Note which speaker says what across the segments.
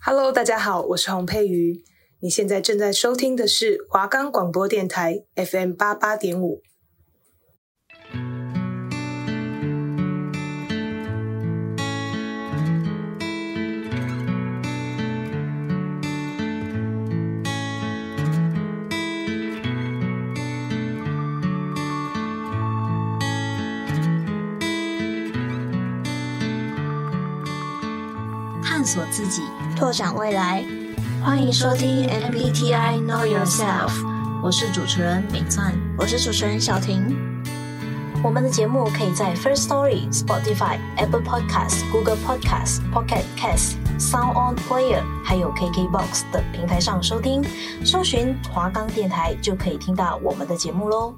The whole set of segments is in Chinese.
Speaker 1: Hello，大家好，我是洪佩瑜。你现在正在收听的是华冈广播电台 FM 八八点五。
Speaker 2: 探索自己，拓展未来。欢迎收听 MBTI Know Yourself。我是主持人敏灿，我是主持人小婷。我们的节目可以在 First Story、Spotify、Apple Podcasts、Google Podcasts、Pocket Casts、Sound On Player，还有 KKBox 等平台上收听。搜寻华冈电台就可以听到我们的节目喽。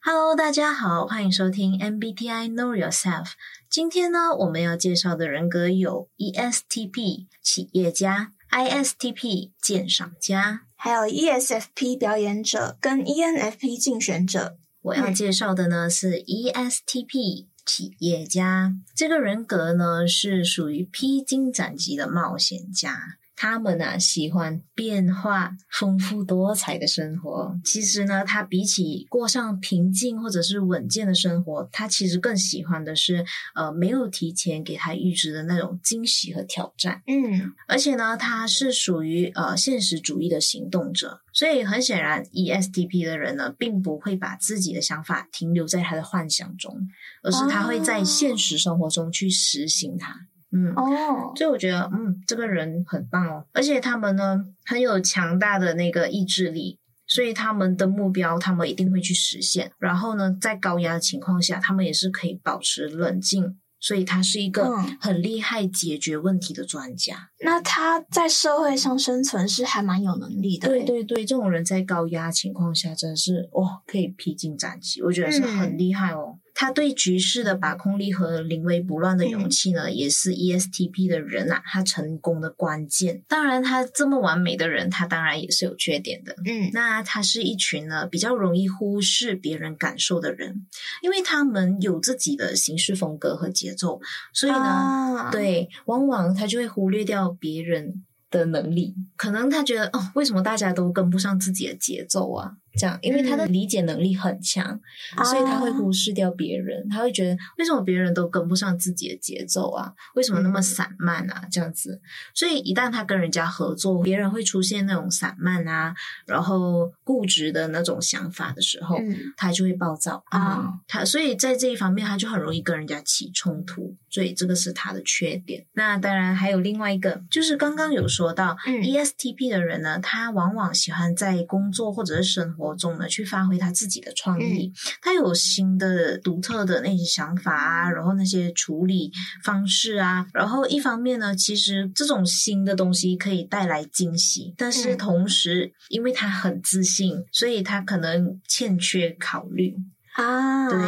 Speaker 2: Hello，大家好，欢迎收听 MBTI Know Yourself。今天呢，我们要介绍的人格有 ESTP 企业家、ISTP 鉴赏家，
Speaker 3: 还有 ESFP 表演者跟 ENFP 竞选者。
Speaker 2: 我要介绍的呢是 ESTP 企业家，这个人格呢是属于披荆斩棘的冒险家。他们呢、啊、喜欢变化、丰富多彩的生活。其实呢，他比起过上平静或者是稳健的生活，他其实更喜欢的是呃没有提前给他预知的那种惊喜和挑战。
Speaker 3: 嗯，
Speaker 2: 而且呢，他是属于呃现实主义的行动者，所以很显然，ESTP 的人呢，并不会把自己的想法停留在他的幻想中，而是他会在现实生活中去实行它。嗯
Speaker 3: 哦，
Speaker 2: 所以我觉得，嗯，这个人很棒哦，而且他们呢很有强大的那个意志力，所以他们的目标他们一定会去实现。然后呢，在高压的情况下，他们也是可以保持冷静，所以他是一个很厉害解决问题的专家。
Speaker 3: 嗯，那他在社会上生存是还蛮有能力的。
Speaker 2: 对对对，这种人在高压情况下真的是哇，可以披荆斩棘，我觉得是很厉害哦。嗯他对局势的把控力和临危不乱的勇气呢，嗯、也是 ESTP 的人啊，他成功的关键。当然，他这么完美的人，他当然也是有缺点的。
Speaker 3: 嗯，
Speaker 2: 那他是一群呢比较容易忽视别人感受的人，因为他们有自己的行事风格和节奏，所以呢，啊、对，往往他就会忽略掉别人的能力。可能他觉得哦，为什么大家都跟不上自己的节奏啊？这样，因为他的理解能力很强，嗯、所以他会忽视掉别人。他会觉得，为什么别人都跟不上自己的节奏啊？为什么那么散漫啊？这样子，所以一旦他跟人家合作，别人会出现那种散漫啊，然后固执的那种想法的时候，嗯、他就会暴躁啊。嗯、他所以在这一方面，他就很容易跟人家起冲突。所以这个是他的缺点。那当然还有另外一个，就是刚刚有说到、嗯、ESTP 的人呢，他往往喜欢在工作或者是生活中呢，去发挥他自己的创意，嗯、他有新的独特的那些想法啊，然后那些处理方式啊，然后一方面呢，其实这种新的东西可以带来惊喜，但是同时，因为他很自信，所以他可能欠缺考虑。
Speaker 3: 啊，对，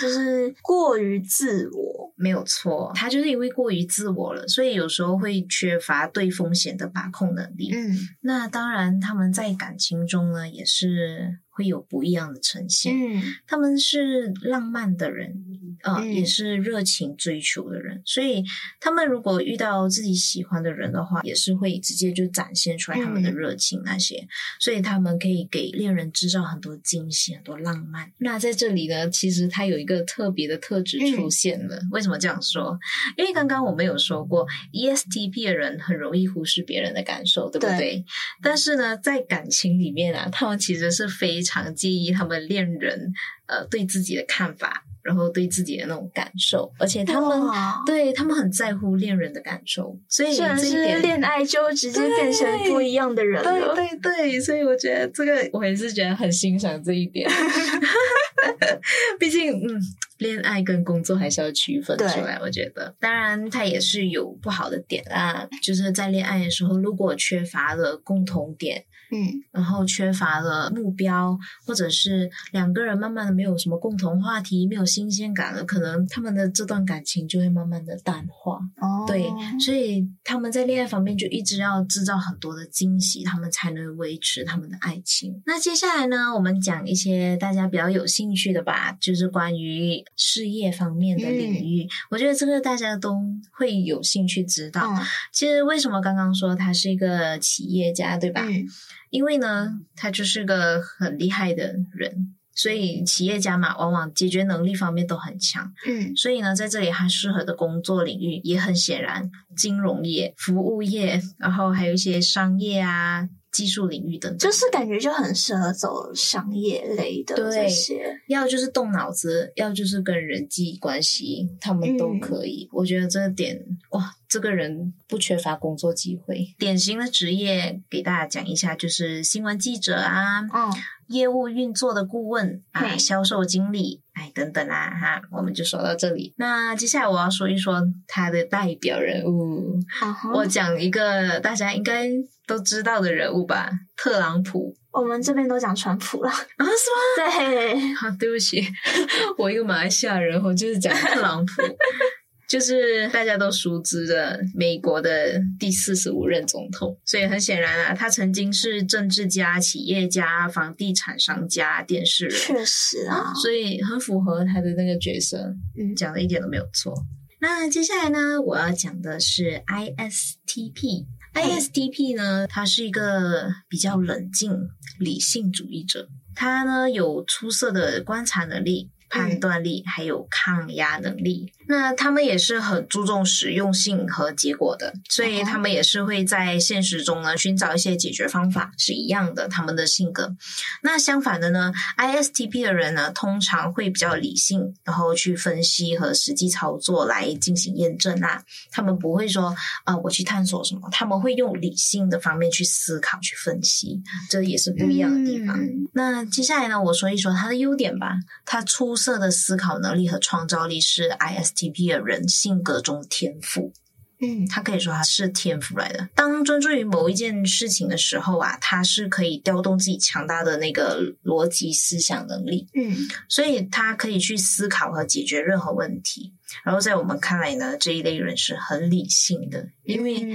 Speaker 3: 就是过于自我，
Speaker 2: 没有错。他就是因为过于自我了，所以有时候会缺乏对风险的把控能力。
Speaker 3: 嗯，
Speaker 2: 那当然，他们在感情中呢，也是。会有不一样的呈现。
Speaker 3: 嗯，
Speaker 2: 他们是浪漫的人，啊、呃，
Speaker 3: 嗯、
Speaker 2: 也是热情追求的人。所以，他们如果遇到自己喜欢的人的话，也是会直接就展现出来他们的热情那些。嗯、所以，他们可以给恋人制造很多惊喜，很多浪漫。那在这里呢，其实他有一个特别的特质出现了。嗯、为什么这样说？因为刚刚我们有说过，ESTP 的人很容易忽视别人的感受，对不对？对，但是呢，在感情里面啊，他们其实是非常常介意他们恋人呃对自己的看法，然后对自己的那种感受，而且他们对他们很在乎恋人的感受，所以这一点
Speaker 3: 恋爱就直接变成不一样的人了。
Speaker 2: 对对对，所以我觉得这个我还是觉得很欣赏这一点。毕竟，嗯，恋爱跟工作还是要区分出来。我觉得，当然他也是有不好的点啦，就是在恋爱的时候，如果缺乏了共同点。
Speaker 3: 嗯，
Speaker 2: 然后缺乏了目标，或者是两个人慢慢的没有什么共同话题，没有新鲜感了，可能他们的这段感情就会慢慢的淡化。
Speaker 3: 哦，
Speaker 2: 对，所以他们在恋爱方面就一直要制造很多的惊喜，他们才能维持他们的爱情。那接下来呢，我们讲一些大家比较有兴兴趣的吧，就是关于事业方面的领域。嗯、我觉得这个大家都会有兴趣知道。嗯、其实为什么刚刚说他是一个企业家，对吧？嗯、因为呢，他就是个很厉害的人。所以企业家嘛，往往解决能力方面都很强。嗯，所以呢，在这里他适合的工作领域也很显然，金融业、服务业，然后还有一些商业啊。技术领域等等，
Speaker 3: 就是感觉就很适合走商业类的这些，
Speaker 2: 对，要就是动脑子，要就是跟人际关系，他们都可以。嗯、我觉得这点哇，这个人不缺乏工作机会。典型的职业给大家讲一下，就是新闻记者啊，嗯，业务运作的顾问啊，嗯、销售经理，哎，等等啊，哈，我们就说到这里。那接下来我要说一说他的代表人物，我讲一个大家应该。都知道的人物吧，特朗普。
Speaker 3: 我们这边都讲川普了啊？是
Speaker 2: 吗？
Speaker 3: 对，
Speaker 2: 好，对不起，我一个马来西亚人，我就是讲特朗普，就是大家都熟知的美国的第四十五任总统。所以很显然啊，他曾经是政治家、企业家、房地产商家、电视人，
Speaker 3: 确实啊，
Speaker 2: 所以很符合他的那个角色。嗯，讲的一点都没有错。那接下来呢，我要讲的是 ISTP。ISTP 呢，他是一个比较冷静、理性主义者，他呢有出色的观察能力。判断力还有抗压能力，那他们也是很注重实用性和结果的，所以他们也是会在现实中呢寻找一些解决方法，是一样的。他们的性格，那相反的呢，ISTP 的人呢，通常会比较理性，然后去分析和实际操作来进行验证啊。他们不会说啊、呃，我去探索什么，他们会用理性的方面去思考、去分析，这也是不一样的地方。嗯、那接下来呢，我说一说他的优点吧，他出。色的思考能力和创造力是 ISTP 的人性格中天赋。嗯，他可以说他是天赋来的。当专注于某一件事情的时候啊，他是可以调动自己强大的那个逻辑思想能力。嗯，所以他可以去思考和解决任何问题。然后在我们看来呢，这一类人是很理性的，因为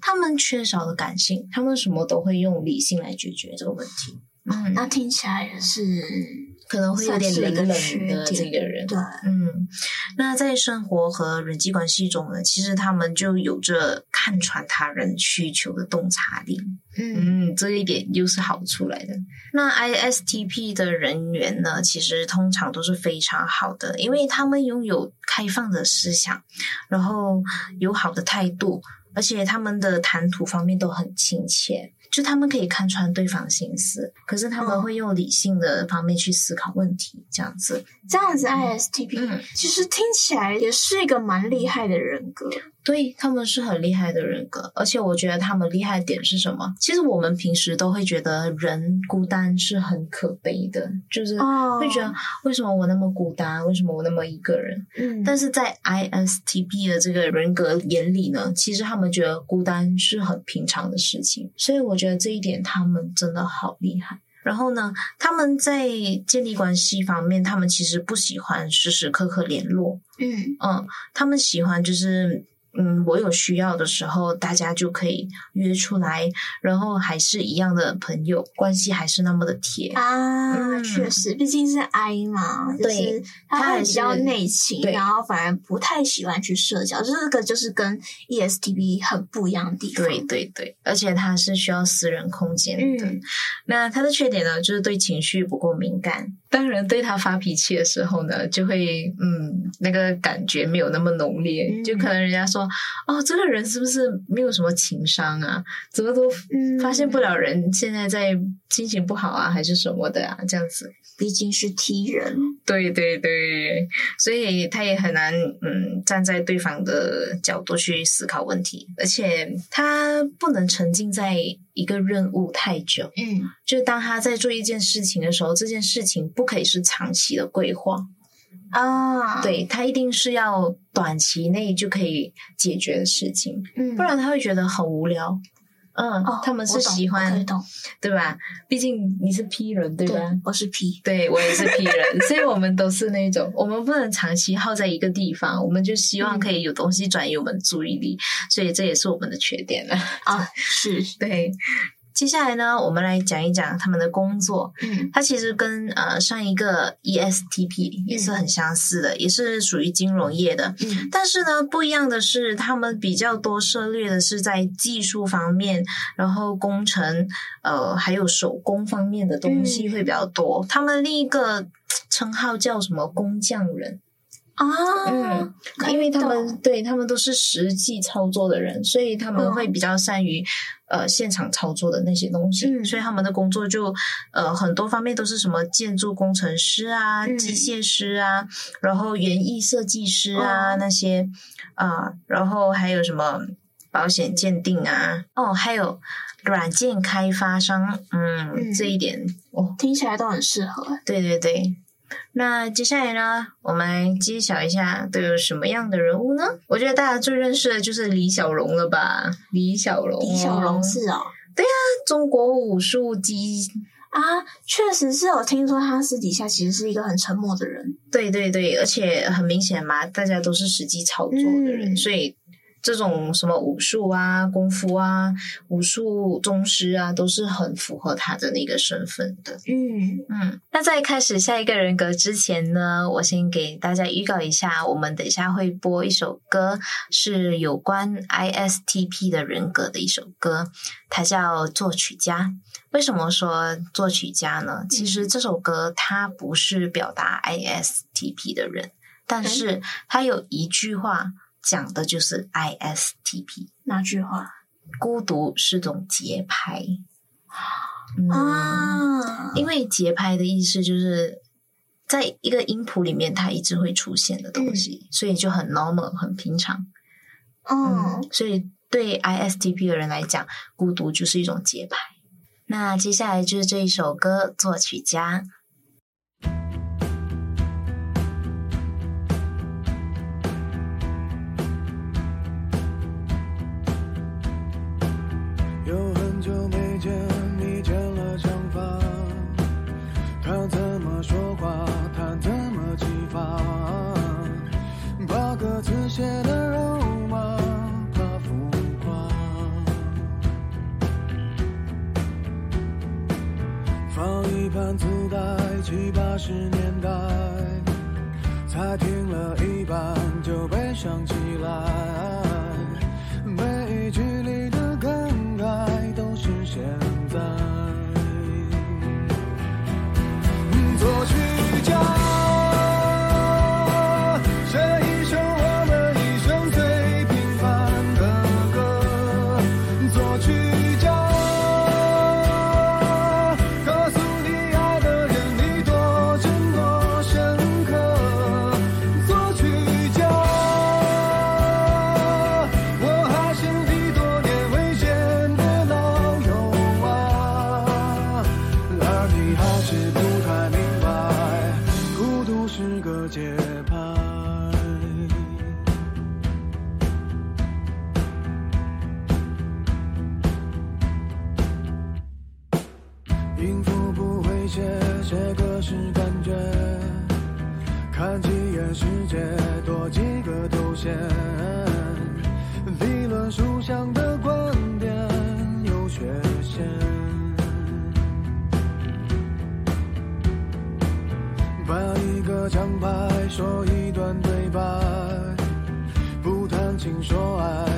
Speaker 2: 他们缺少了感性，他们什么都会用理性来解决这个问题。
Speaker 3: 嗯，那听起来也是。
Speaker 2: 可能会有点冷冷的这个人，
Speaker 3: 对，
Speaker 2: 嗯，那在生活和人际关系中呢，其实他们就有着看穿他人需求的洞察力，嗯，嗯，这一点又是好处来的。那 ISTP 的人员呢，其实通常都是非常好的，因为他们拥有开放的思想，然后友好的态度，而且他们的谈吐方面都很亲切。就他们可以看穿对方心思，可是他们会用理性的方面去思考问题，这样子，
Speaker 3: 这样子 ISTP、嗯、其实听起来也是一个蛮厉害的人格。
Speaker 2: 对，他们是很厉害的人格，而且我觉得他们厉害的点是什么？其实我们平时都会觉得人孤单是很可悲的，就是会觉得为什么我那么孤单？为什么我那么一个人？嗯，但是在 ISTP 的这个人格眼里呢，其实他们觉得孤单是很平常的事情，所以我觉得这一点他们真的好厉害。然后呢，他们在建立关系方面，他们其实不喜欢时时刻刻联络，嗯嗯，他们喜欢就是。嗯，我有需要的时候，大家就可以约出来，然后还是一样的朋友关系，还是那么的铁
Speaker 3: 啊。嗯、确实，毕竟是 I 嘛，对，就是他还比较内倾，然后反而不太喜欢去社交，这个就是跟 ESTP 很不一样的地方。
Speaker 2: 对对对，而且他是需要私人空间的。嗯、那他的缺点呢，就是对情绪不够敏感。当人对他发脾气的时候呢，就会嗯，那个感觉没有那么浓烈，嗯、就可能人家说。哦，这个人是不是没有什么情商啊？怎么都发现不了人现在在心情不好啊，还是什么的啊？这样子，
Speaker 3: 毕竟是踢人，
Speaker 2: 对对对，所以他也很难嗯站在对方的角度去思考问题，而且他不能沉浸在一个任务太久。嗯，就当他在做一件事情的时候，这件事情不可以是长期的规划。啊，oh. 对，他一定是要短期内就可以解决的事情，嗯，不然他会觉得很无聊。嗯，oh, 他们是喜欢，对吧？毕竟你是 P 人，对吧？对，
Speaker 3: 我是 P，
Speaker 2: 对，我也是 P 人，所以我们都是那种，我们不能长期耗在一个地方，我们就希望可以有东西转移我们注意力，嗯、所以这也是我们的缺点了。
Speaker 3: 啊，是，
Speaker 2: 对。接下来呢，我们来讲一讲他们的工作。
Speaker 3: 嗯，
Speaker 2: 它其实跟呃上一个 ESTP 也是很相似的，嗯、也是属于金融业的。
Speaker 3: 嗯，
Speaker 2: 但是呢，不一样的是，他们比较多涉猎的是在技术方面，然后工程呃还有手工方面的东西会比较多。嗯、他们另一个称号叫什么工匠人。
Speaker 3: 啊，
Speaker 2: 嗯，因为他们对他们都是实际操作的人，所以他们会比较善于、哦、呃现场操作的那些东西，嗯、所以他们的工作就呃很多方面都是什么建筑工程师啊、嗯、机械师啊，然后园艺设计师啊、哦、那些啊、呃，然后还有什么保险鉴定啊，哦，还有软件开发商，嗯，嗯。这一点哦，
Speaker 3: 听起来都很适合，
Speaker 2: 对对对。那接下来呢，我们来揭晓一下都有什么样的人物呢？我觉得大家最认识的就是李小龙了吧？李小龙，
Speaker 3: 李小龙是哦，
Speaker 2: 对啊，中国武术机
Speaker 3: 啊，确实是有听说他私底下其实是一个很沉默的人。
Speaker 2: 对对对，而且很明显嘛，大家都是实际操作的人，嗯、所以。这种什么武术啊、功夫啊、武术宗师啊，都是很符合他的那个身份的。
Speaker 3: 嗯
Speaker 2: 嗯。那在开始下一个人格之前呢，我先给大家预告一下，我们等一下会播一首歌，是有关 ISTP 的人格的一首歌，它叫《作曲家》。为什么说作曲家呢？其实这首歌它不是表达 ISTP 的人，但是它有一句话。讲的就是 ISTP
Speaker 3: 那句话？
Speaker 2: 孤独是种节拍
Speaker 3: 啊，
Speaker 2: 因为节拍的意思就是在一个音谱里面它一直会出现的东西，嗯、所以就很 normal 很平常。
Speaker 3: 嗯，
Speaker 2: 嗯，所以对 ISTP 的人来讲，孤独就是一种节拍。那接下来就是这一首歌《作曲家》。
Speaker 4: 磁带，七八十年代，
Speaker 5: 才听了一半就悲伤起来，每一句里
Speaker 4: 的感慨都是现在。作曲家。说爱。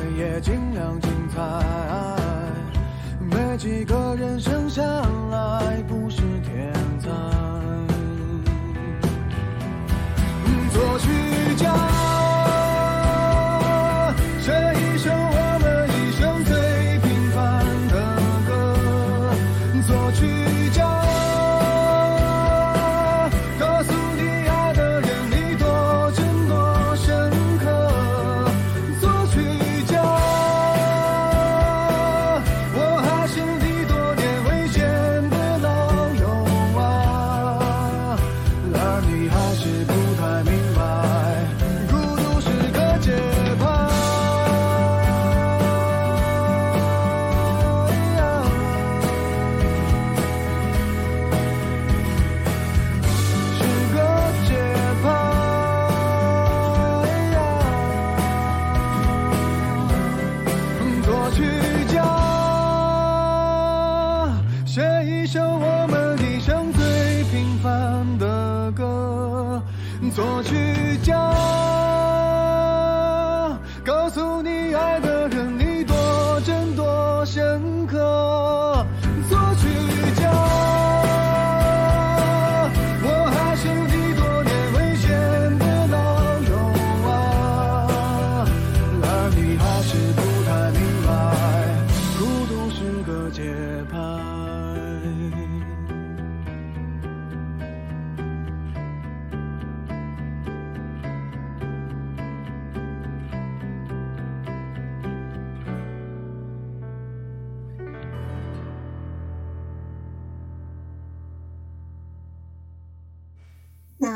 Speaker 4: 诉你爱的人。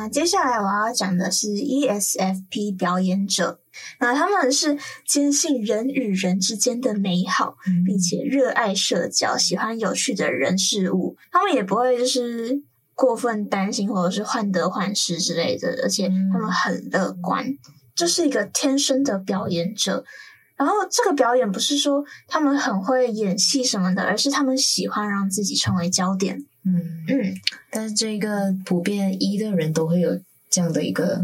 Speaker 3: 那接下来我要讲的是 ESFP 表演者，那他们是坚信人与人之间的美好，并且热爱社交，喜欢有趣的人事物。他们也不会就是过分担心或者是患得患失之类的，而且他们很乐观，这、就是一个天生的表演者。然后这个表演不是说他们很会演戏什么的，而是他们喜欢让自己成为焦点。
Speaker 2: 嗯。嗯，但是这个普遍一的人都会有这样的一个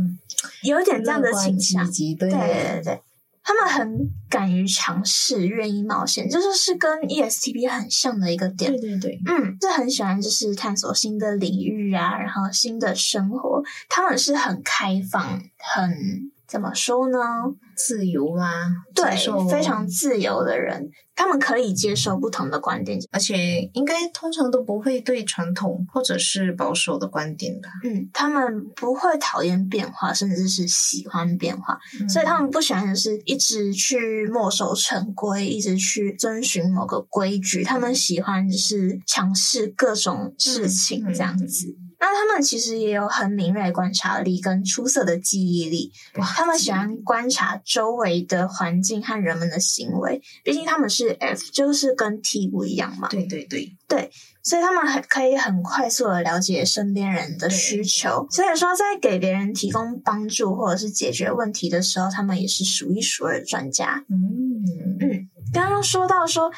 Speaker 3: 有点这样的倾向，
Speaker 2: 对，对
Speaker 3: 对对，他们很敢于尝试，愿意冒险，这就是，是跟 ESTP 很像的一个点。
Speaker 2: 对对对，
Speaker 3: 嗯，就很喜欢就是探索新的领域啊，然后新的生活，他们是很开放，很。怎么说呢？
Speaker 2: 自由吗？
Speaker 3: 对，非常自由的人，他们可以接受不同的观点，
Speaker 2: 而且应该通常都不会对传统或者是保守的观点吧。
Speaker 3: 嗯，他们不会讨厌变化，甚至是喜欢变化，嗯、所以他们不喜欢的是一直去墨守成规，一直去遵循某个规矩。他们喜欢就是尝试各种事情，这样子。嗯嗯那他们其实也有很敏锐观察力跟出色的记忆力，哇！他们喜欢观察周围的环境和人们的行为，毕竟他们是 F，就是跟 T 不一样嘛。
Speaker 2: 对对对
Speaker 3: 对，所以他们很可以很快速的了解身边人的需求，所以说在给别人提供帮助或者是解决问题的时候，他们也是数一数二的专家。嗯嗯，刚刚说到说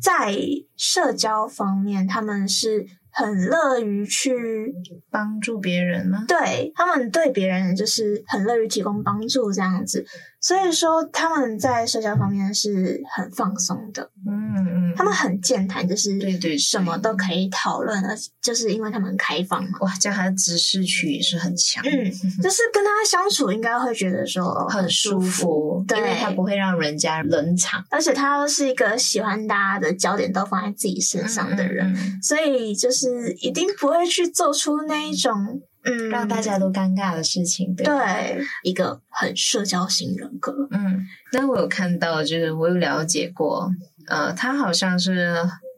Speaker 3: 在社交方面，他们是。很乐于去
Speaker 2: 帮助别人吗？
Speaker 3: 对，他们对别人就是很乐于提供帮助这样子。所以说他们在社交方面是很放松的，嗯嗯，他们很健谈，就是对对，什么都可以讨论，而就是因为他们很开放嘛。
Speaker 2: 哇，这样他的知识区也是很强，
Speaker 3: 嗯，就是跟他相处应该会觉得说很舒服，
Speaker 2: 对，因为他不会让人家冷场，
Speaker 3: 而且他是一个喜欢大家的焦点都放在自己身上的人，嗯，所以就是一定不会去做出那一种。
Speaker 2: 嗯，让大家都尴尬的事情，对，
Speaker 3: 对，一个很社交型人格。
Speaker 2: 嗯，那我有看到，就是我有了解过，呃，他好像是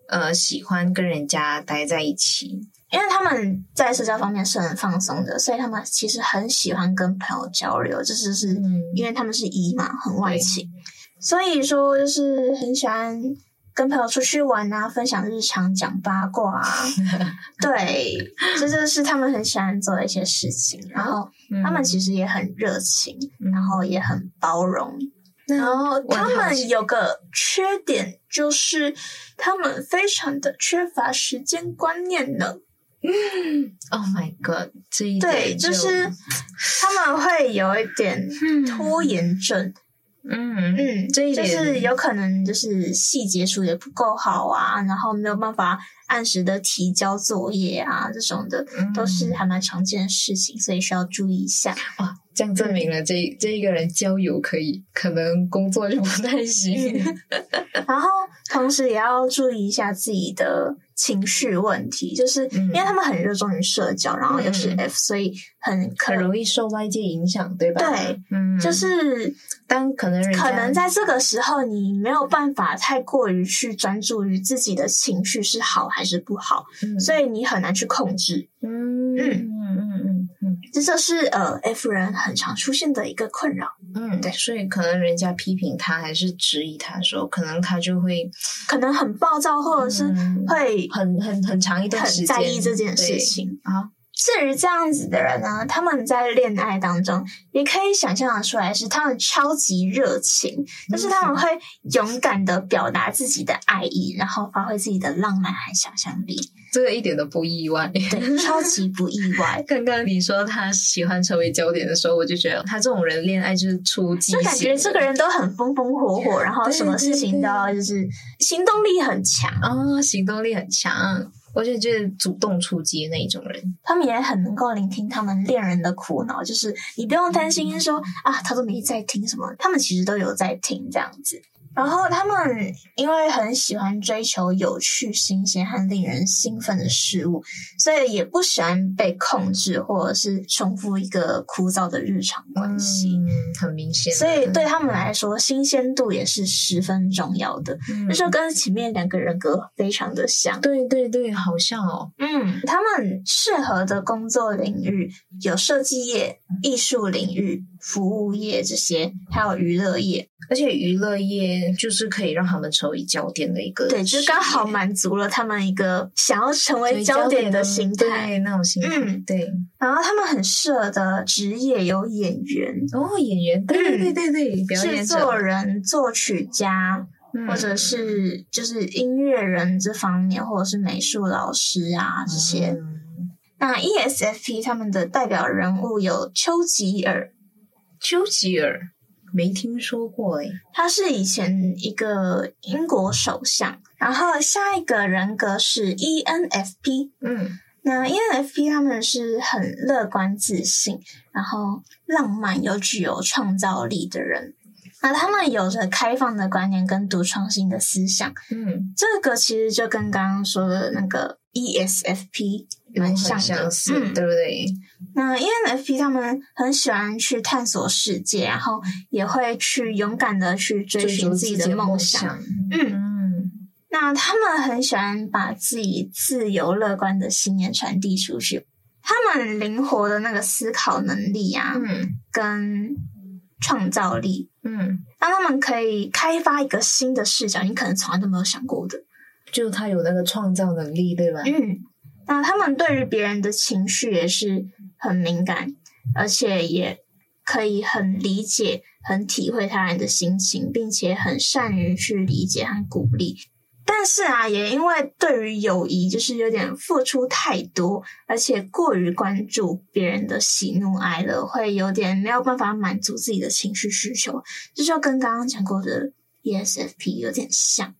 Speaker 2: 呃喜欢跟人家待在一起，
Speaker 3: 因为他们在社交方面是很放松的，所以他们其实很喜欢跟朋友交流，这就是因为他们是 E 嘛，很外倾，所以说就是很喜欢。跟朋友出去玩啊，分享日常，讲八卦啊，对，这就是他们很喜欢做的一些事情。然后他们其实也很热情，嗯、然后也很包容。嗯、然后他们有个缺点，就是他们非常的缺乏时间观念呢。
Speaker 2: 嗯，Oh my God，这一点
Speaker 3: 对，就是他们会有一点拖延症。嗯嗯嗯，这一点就是有可能就是细节处理不够好啊，然后没有办法按时的提交作业啊，这种的都是还蛮常见的事情，所以需要注意一下。
Speaker 2: 啊，这样证明了这这一个人交友可以，可能工作就不太行。
Speaker 3: 然后同时也要注意一下自己的。情绪问题，就是因为他们很热衷于社交，嗯、然后又是 F，所以很
Speaker 2: 很容易受外界影响，对吧？
Speaker 3: 对，嗯，就是
Speaker 2: 当可能
Speaker 3: 可能在这个时候，你没有办法太过于去专注于自己的情绪是好还是不好，嗯、所以你很难去控制。嗯这就是呃 F 人很常出现的一个困扰。
Speaker 2: 嗯，对，所以可能人家批评他还是质疑他的时候，可能他就会
Speaker 3: 可能很暴躁，或者是会。
Speaker 2: 很很很长一段时间
Speaker 3: 很在意这件事情
Speaker 2: 啊，
Speaker 3: 至于这样子的人呢，他们在恋爱当中也可以想象的出来，是他们超级热情，就是他们会勇敢的表达自己的爱意，然后发挥自己的浪漫和想象力。
Speaker 2: 这个一点都不意外，
Speaker 3: 对，超级不意外。
Speaker 2: 刚刚你说他喜欢成为焦点的时候，我就觉得他这种人恋爱就是出击，
Speaker 3: 就感觉这个人都很风风火火，然后什么事情都要就是行动力很强
Speaker 2: 哦，行动力很强。我觉得就是主动出击那一种人，
Speaker 3: 他们也很能够聆听他们恋人的苦恼，就是你不用担心说啊，他都没在听什么，他们其实都有在听这样子。然后他们因为很喜欢追求有趣、新鲜和令人兴奋的事物，所以也不喜欢被控制或者是重复一个枯燥的日常关系。
Speaker 2: 嗯，很明显。
Speaker 3: 所以对他们来说，新鲜度也是十分重要的。
Speaker 2: 嗯，
Speaker 3: 那时候跟前面两个人格非常的像。
Speaker 2: 对对对，好像哦。
Speaker 3: 嗯，他们适合的工作领域有设计业、艺术领域、服务业这些，还有娱乐业。
Speaker 2: 而且娱乐业就是可以让他们成为焦点的一个，
Speaker 3: 对，就是刚好满足了他们一个想要成为焦点的心态，
Speaker 2: 对，那种心态。嗯，对。
Speaker 3: 然后他们很适合的职业有演员
Speaker 2: 哦，演员，对对对对，表演
Speaker 3: 制作人、作曲家，
Speaker 2: 嗯、
Speaker 3: 或者是就是音乐人这方面，或者是美术老师啊这些。
Speaker 2: 嗯、
Speaker 3: 那 ESFP 他们的代表人物有丘吉尔，
Speaker 2: 丘吉尔。没听说过诶，
Speaker 3: 他是以前一个英国首相。然后下一个人格是 ENFP，
Speaker 2: 嗯，
Speaker 3: 那 ENFP 他们是很乐观自信，然后浪漫又具有创造力的人。那他们有着开放的观念跟独创性的思想，
Speaker 2: 嗯，
Speaker 3: 这个其实就跟刚刚说的那个 ESFP。蛮像的，
Speaker 2: 嗯，对不对？
Speaker 3: 那 ENFP 他们很喜欢去探索世界，然后也会去勇敢的去追寻自己的梦想。嗯嗯，那他们很喜欢把自己自由乐观的信念传递出去。他们灵活的那个思考能力啊，
Speaker 2: 嗯，
Speaker 3: 跟创造力，
Speaker 2: 嗯，
Speaker 3: 让他们可以开发一个新的视角，你可能从来都没有想过的。
Speaker 2: 就他有那个创造能力，对吧？
Speaker 3: 嗯。那他们对于别人的情绪也是很敏感，而且也可以很理解、很体会他人的心情，并且很善于去理解和鼓励。但是啊，也因为对于友谊就是有点付出太多，而且过于关注别人的喜怒哀乐，会有点没有办法满足自己的情绪需求。这就跟刚刚讲过的 ESFP 有点像。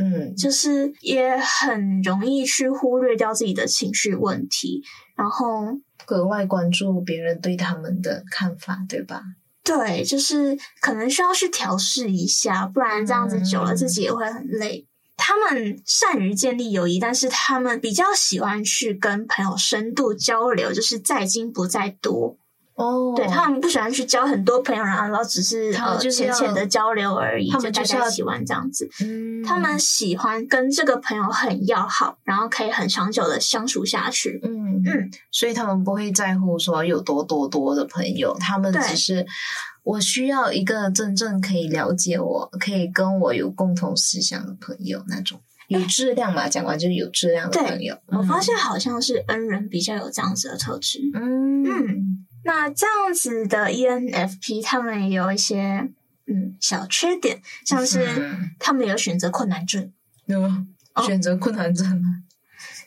Speaker 2: 嗯，
Speaker 3: 就是也很容易去忽略掉自己的情绪问题，然后
Speaker 2: 格外关注别人对他们的看法，对吧？
Speaker 3: 对，就是可能需要去调试一下，不然这样子久了自己也会很累。嗯、他们善于建立友谊，但是他们比较喜欢去跟朋友深度交流，就是在精不在多。
Speaker 2: 哦，
Speaker 3: 对，他们不喜欢去交很多朋友，然后只是呃浅浅的交流而已。他们就大家喜欢这样子，
Speaker 2: 嗯，
Speaker 3: 他们喜欢跟这个朋友很要好，然后可以很长久的相处下去。
Speaker 2: 嗯
Speaker 3: 嗯，
Speaker 2: 所以他们不会在乎说有多多多的朋友，他们只是我需要一个真正可以了解我、可以跟我有共同思想的朋友，那种有质量嘛。讲完就是有质量的朋友。
Speaker 3: 我发现好像是恩人比较有这样子的特质。
Speaker 2: 嗯
Speaker 3: 嗯。那这样子的 ENFP，他们也有一些嗯小缺点，像是他们有选择困难症。
Speaker 2: 有、选择困难症吗？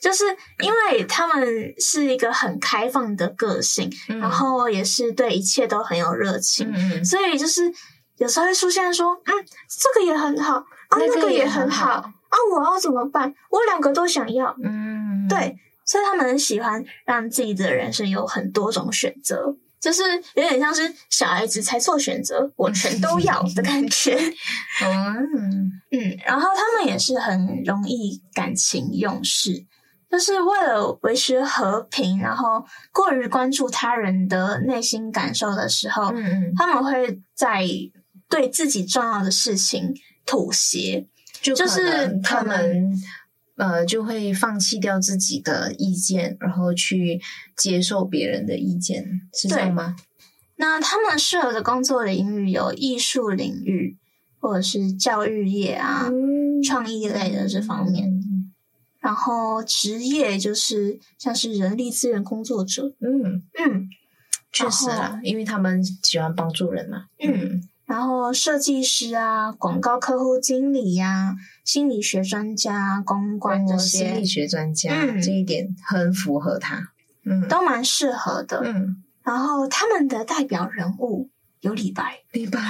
Speaker 3: 就是因为他们是一个很开放的个性，
Speaker 2: 嗯、
Speaker 3: 然后也是对一切都很有热情，
Speaker 2: 嗯、
Speaker 3: 所以就是有时候会出现说，嗯，这个也很好啊，那个也很好啊，我要怎么办？我两个都想要。
Speaker 2: 嗯，
Speaker 3: 对。所以他们很喜欢让自己的人生有很多种选择，就是有点像是小孩子才做选择，我全都要的感觉。
Speaker 2: 嗯
Speaker 3: 嗯，然后他们也是很容易感情用事，就是为了维持和平，然后过于关注他人的内心感受的时候，
Speaker 2: 嗯嗯，
Speaker 3: 他们会在对自己重要的事情妥协，就，就是
Speaker 2: 他们。呃，就会放弃掉自己的意见，然后去接受别人的意见，是这样吗？
Speaker 3: 那他们适合的工作领域有艺术领域，或者是教育业啊、嗯、创意类的这方面。然后职业就是像是人力资源工作者，
Speaker 2: 嗯
Speaker 3: 嗯，
Speaker 2: 确实啦，因为他们喜欢帮助人嘛，
Speaker 3: 嗯，然后设计师啊，广告客户经理呀、啊，心理学专家、公关这些，
Speaker 2: 心理学专家、嗯、这一点很符合他，嗯，
Speaker 3: 都蛮适合的，
Speaker 2: 嗯，
Speaker 3: 然后他们的代表人物。有李白，
Speaker 2: 李白，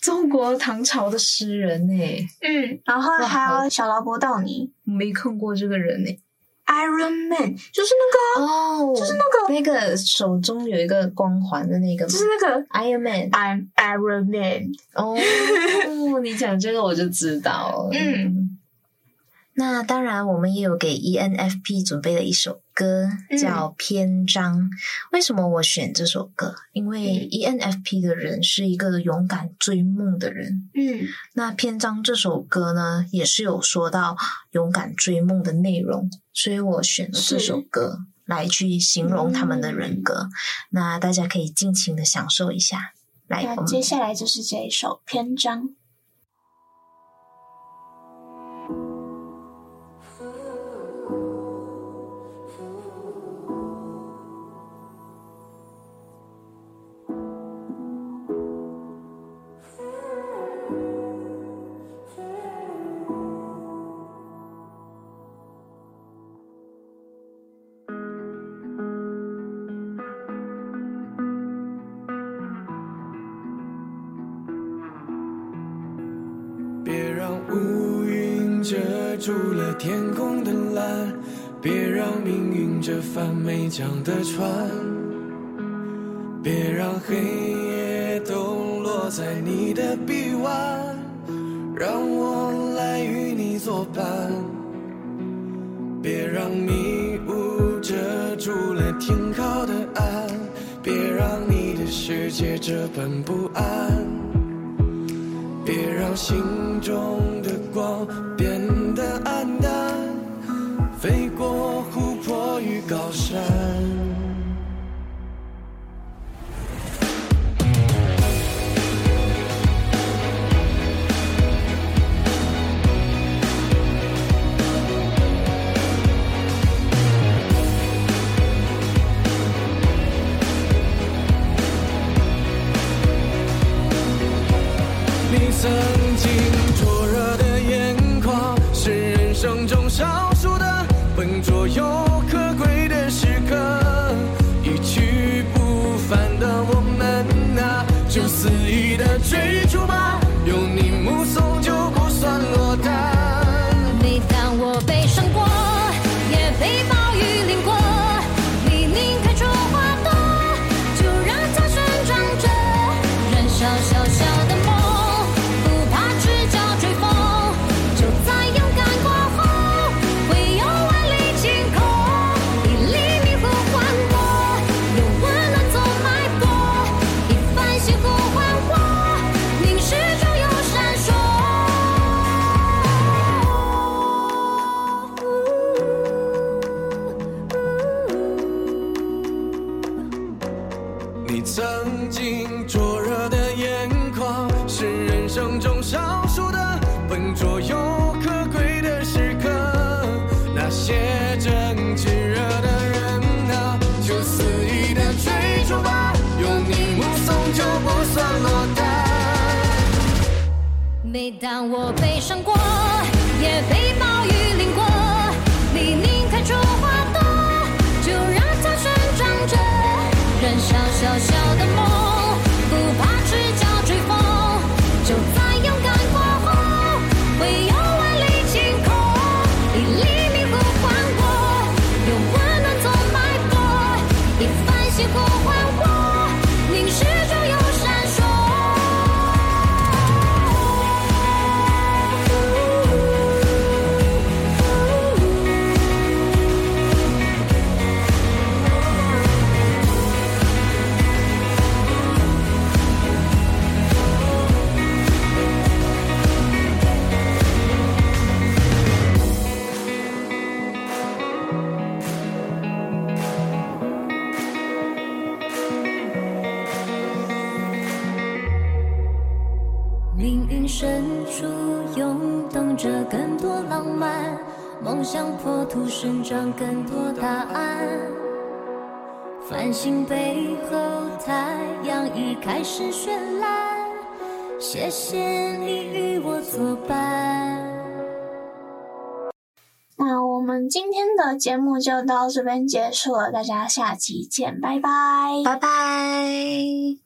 Speaker 2: 中国唐朝的诗人呢？
Speaker 3: 嗯，然后还有小劳勃道尼，
Speaker 2: 没看过这个人呢。
Speaker 3: Iron Man 就是那个
Speaker 2: 哦，
Speaker 3: 就是那个
Speaker 2: 那个手中有一个光环的那个，
Speaker 3: 就是那个
Speaker 2: Iron Man，I'm
Speaker 3: Iron Man。
Speaker 2: 哦，你讲这个我就知道，
Speaker 3: 嗯。
Speaker 2: 那当然，我们也有给 ENFP 准备了一首歌，叫《篇章》。嗯。为什么我选这首歌？因为 ENFP 的人是一个勇敢追梦的人。
Speaker 3: 嗯，
Speaker 2: 那《篇章》这首歌呢，也是有说到勇敢追梦的内容，所以我选了这首歌来去形容他们的人格。嗯。那大家可以尽情的享受一下。来，
Speaker 3: 那接下来就是这一首《篇章》。
Speaker 4: 遮住了天空的蓝，别让命运这帆没桨的船，别让黑夜都落在你的臂弯，让我来与你作伴。别让迷雾遮住了停靠的岸，别让你的世界这般不安，别让心中的光。
Speaker 6: 曾经灼热的眼眶是人生中少数的笨拙又可贵的时刻那些正炙热的人啊就肆意的追逐吧有你目送就不算落单每当我悲伤过也被节目就到这边结束了大家下期见拜拜。
Speaker 2: 拜拜。